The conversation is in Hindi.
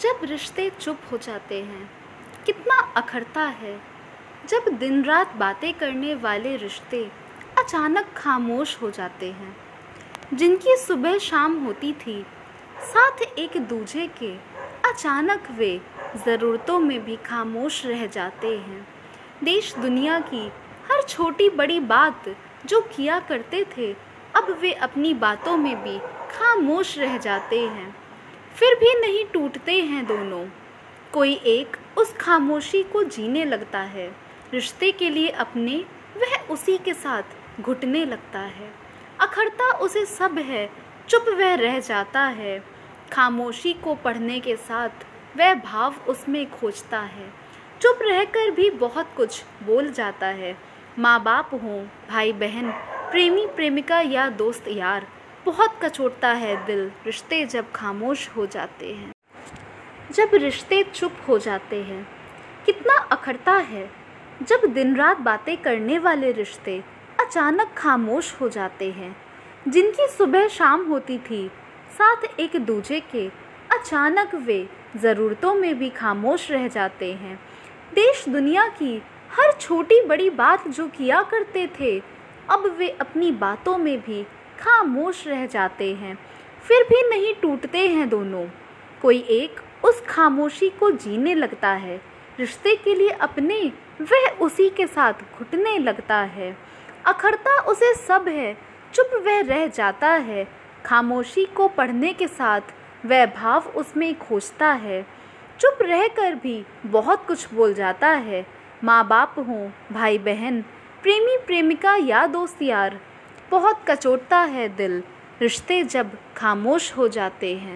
जब रिश्ते चुप हो जाते हैं, कितना अखरता है। जब दिन रात बातें करने वाले रिश्ते अचानक खामोश हो जाते हैं। जिनकी सुबह शाम होती थी, साथ एक दूजे के अचानक वे ज़रूरतों में भी खामोश रह जाते हैं। देश दुनिया की हर छोटी बड़ी बात जो किया करते थे, अब वे अपनी बातों में भी खामोश रह जाते हैं। फिर भी नहीं टूटते हैं दोनों। कोई एक उस खामोशी को जीने लगता है। रिश्ते के लिए अपने, वह उसी के साथ घुटने लगता है। अखरता उसे सब है, चुप वह रह जाता है। खामोशी को पढ़ने के साथ वह भाव उसमें खोजता है। चुप रहकर भी बहुत कुछ बोल जाता है। माँ बाप हों, भाई बहन, प्रेमी प्रेमिका या दोस्त यार बहुत कचोटता है दिल, रिश्ते जब खामोश हो जाते हैं। जब रिश्ते चुप हो जाते हैं, कितना अखड़ता है। जब दिन रात बातें करने वाले रिश्ते अचानक खामोश हो जाते हैं। जिनकी सुबह शाम होती थी, साथ एक दूजे के अचानक वे ज़रूरतों में भी खामोश रह जाते हैं। देश दुनिया की हर छोटी बड़ी बात जो किया करते थे, अब वे अपनी बातों में भी खामोश रह जाते हैं। फिर भी नहीं टूटते हैं दोनों। कोई एक उस खामोशी को जीने लगता है। रिश्ते के लिए अपने, वह उसी के साथ घुटने लगता है। अखरता उसे सब है, चुप वह रह जाता है। खामोशी को पढ़ने के साथ वह भाव उसमें खोजता है। चुप रहकर भी बहुत कुछ बोल जाता है। माँ बाप हों, भाई बहन, प्रेमी प्रेमिका या दोस्त यार बहुत कचोटता है दिल रिश्ते जब खामोश हो जाते हैं।